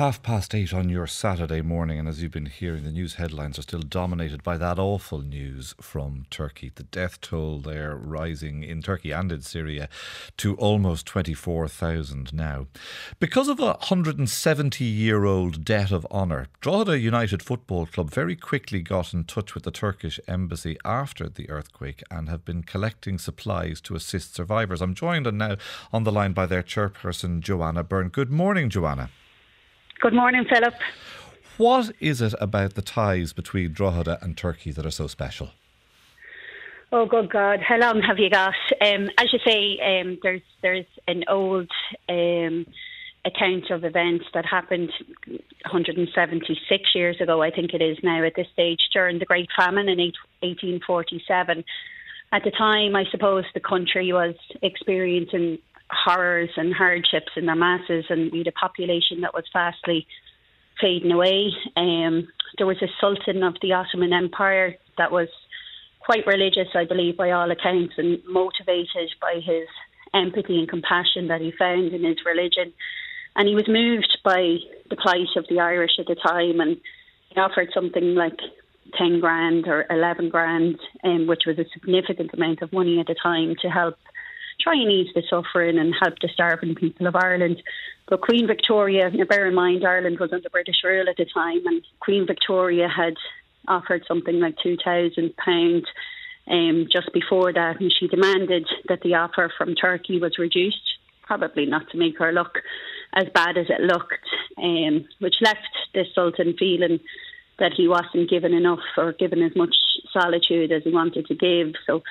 Half past eight on your Saturday morning, and as you've been hearing, the news headlines are still dominated by that awful news from Turkey. The death toll there rising in Turkey and in Syria to almost 24,000 now. Because of a 170 year old debt of honour, Drogheda United Football Club very quickly got in touch with the Turkish embassy after the earthquake and have been collecting supplies to assist survivors. I'm joined now on the line by their chairperson, Joanna Byrne. Good morning, Joanna. Good morning, Philip. What is it about the ties between Drogheda and Turkey that are so special? Oh, good God! How long have you got? Um, as you say, um, there's there's an old um, account of events that happened 176 years ago. I think it is now at this stage during the Great Famine in 1847. At the time, I suppose the country was experiencing horrors and hardships in their masses, and we had a population that was fastly fading away. Um, there was a sultan of the Ottoman Empire that was quite religious, I believe, by all accounts, and motivated by his empathy and compassion that he found in his religion. And he was moved by the plight of the Irish at the time, and he offered something like 10 grand or 11 grand, um, which was a significant amount of money at the time, to help try and ease the suffering and help the starving people of Ireland. But Queen Victoria, bear in mind, Ireland was under British rule at the time, and Queen Victoria had offered something like £2,000 um, just before that, and she demanded that the offer from Turkey was reduced, probably not to make her look as bad as it looked, um, which left the Sultan feeling that he wasn't given enough or given as much solitude as he wanted to give. So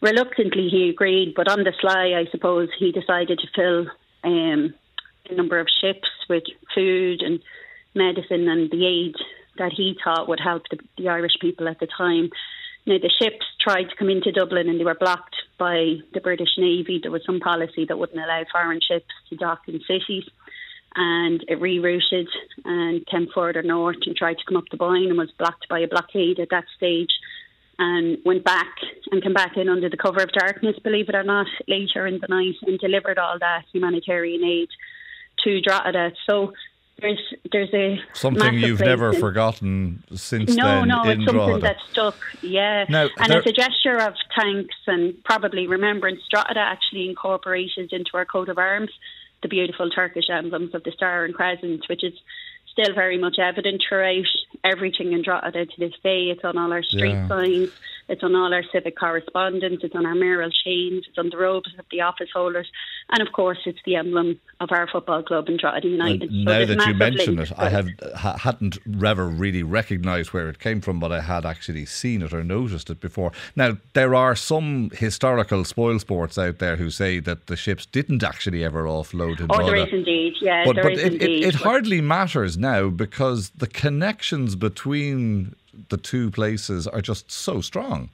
reluctantly he agreed, but on the sly, I suppose he decided to fill um, a number of ships with food and medicine and the aid that he thought would help the, the Irish people at the time. Now, the ships tried to come into Dublin and they were blocked by the British Navy. There was some policy that wouldn't allow foreign ships to dock in cities. And it rerouted and came further north and tried to come up the Boyne and was blocked by a blockade at that stage and went back and came back in under the cover of darkness, believe it or not, later in the night and delivered all that humanitarian aid to Drogheda. So there's there's a something you've never in, forgotten since no, then. No, no, it's something Drogheda. that stuck. Yeah, now, and there, as a gesture of thanks and probably remembrance, Drogheda actually incorporated into our coat of arms the beautiful Turkish emblems of the star and crescent, which is still very much evident throughout everything in Drogheda to this day. It's on all our street yeah. signs, it's on all our civic correspondence, it's on our mural chains, it's on the robes of the office holders, and of course, it's the emblem of our football club in Drogheda United. So now that you mention it, I have hadn't ever really recognised where it came from, but I had actually seen it or noticed it before. Now there are some historical spoil sports out there who say that the ships didn't actually ever offload in Oh, there is indeed, yeah, but, but it, indeed. It, it hardly matters now because the connections between the two places are just so strong.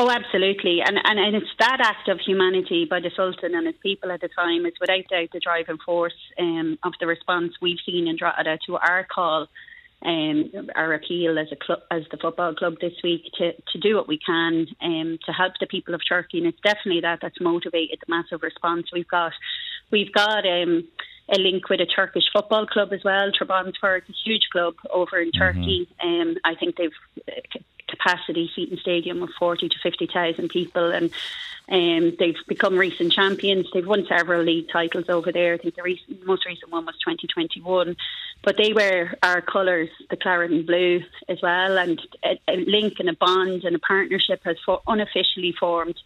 Oh, absolutely. And, and, and it's that act of humanity by the Sultan and his people at the time is without doubt the driving force um, of the response we've seen in Drogheda to our call, um, our appeal as a club, as the football club this week to, to do what we can um, to help the people of Turkey. And it's definitely that that's motivated the massive response we've got. We've got um, a link with a Turkish football club as well. Trabzonspor, it's a huge club over in mm-hmm. Turkey. Um, I think they've capacity seating stadium of 40 to 50,000 people and um, they've become recent champions. They've won several league titles over there. I think the recent, most recent one was 2021. But they wear our colours, the claret and blue, as well. And a, a link and a bond and a partnership has for, unofficially formed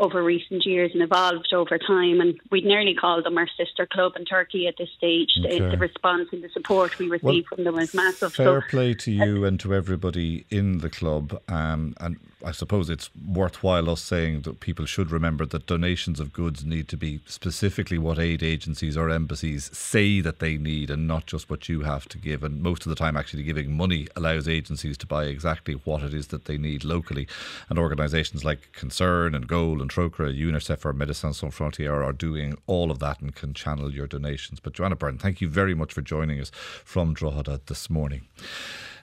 over recent years and evolved over time. And we'd nearly call them our sister club in Turkey at this stage. Okay. The, the, response and the support we received well, from them is massive. Fair so, play to you uh, and to everybody in the club. Um, and I suppose it's worthwhile us saying that people should remember that donations of goods need to be specifically what aid agencies or embassies say that they need and not just what you have to give. And most of the time, actually, giving money allows agencies to buy exactly what it is that they need locally. And organisations like Concern and Goal and Trócaire, UNICEF or Médecins Sans Frontières are doing all of that and can channel your donations. But Joanna Byrne, thank you very much for joining us from Drogheda this morning.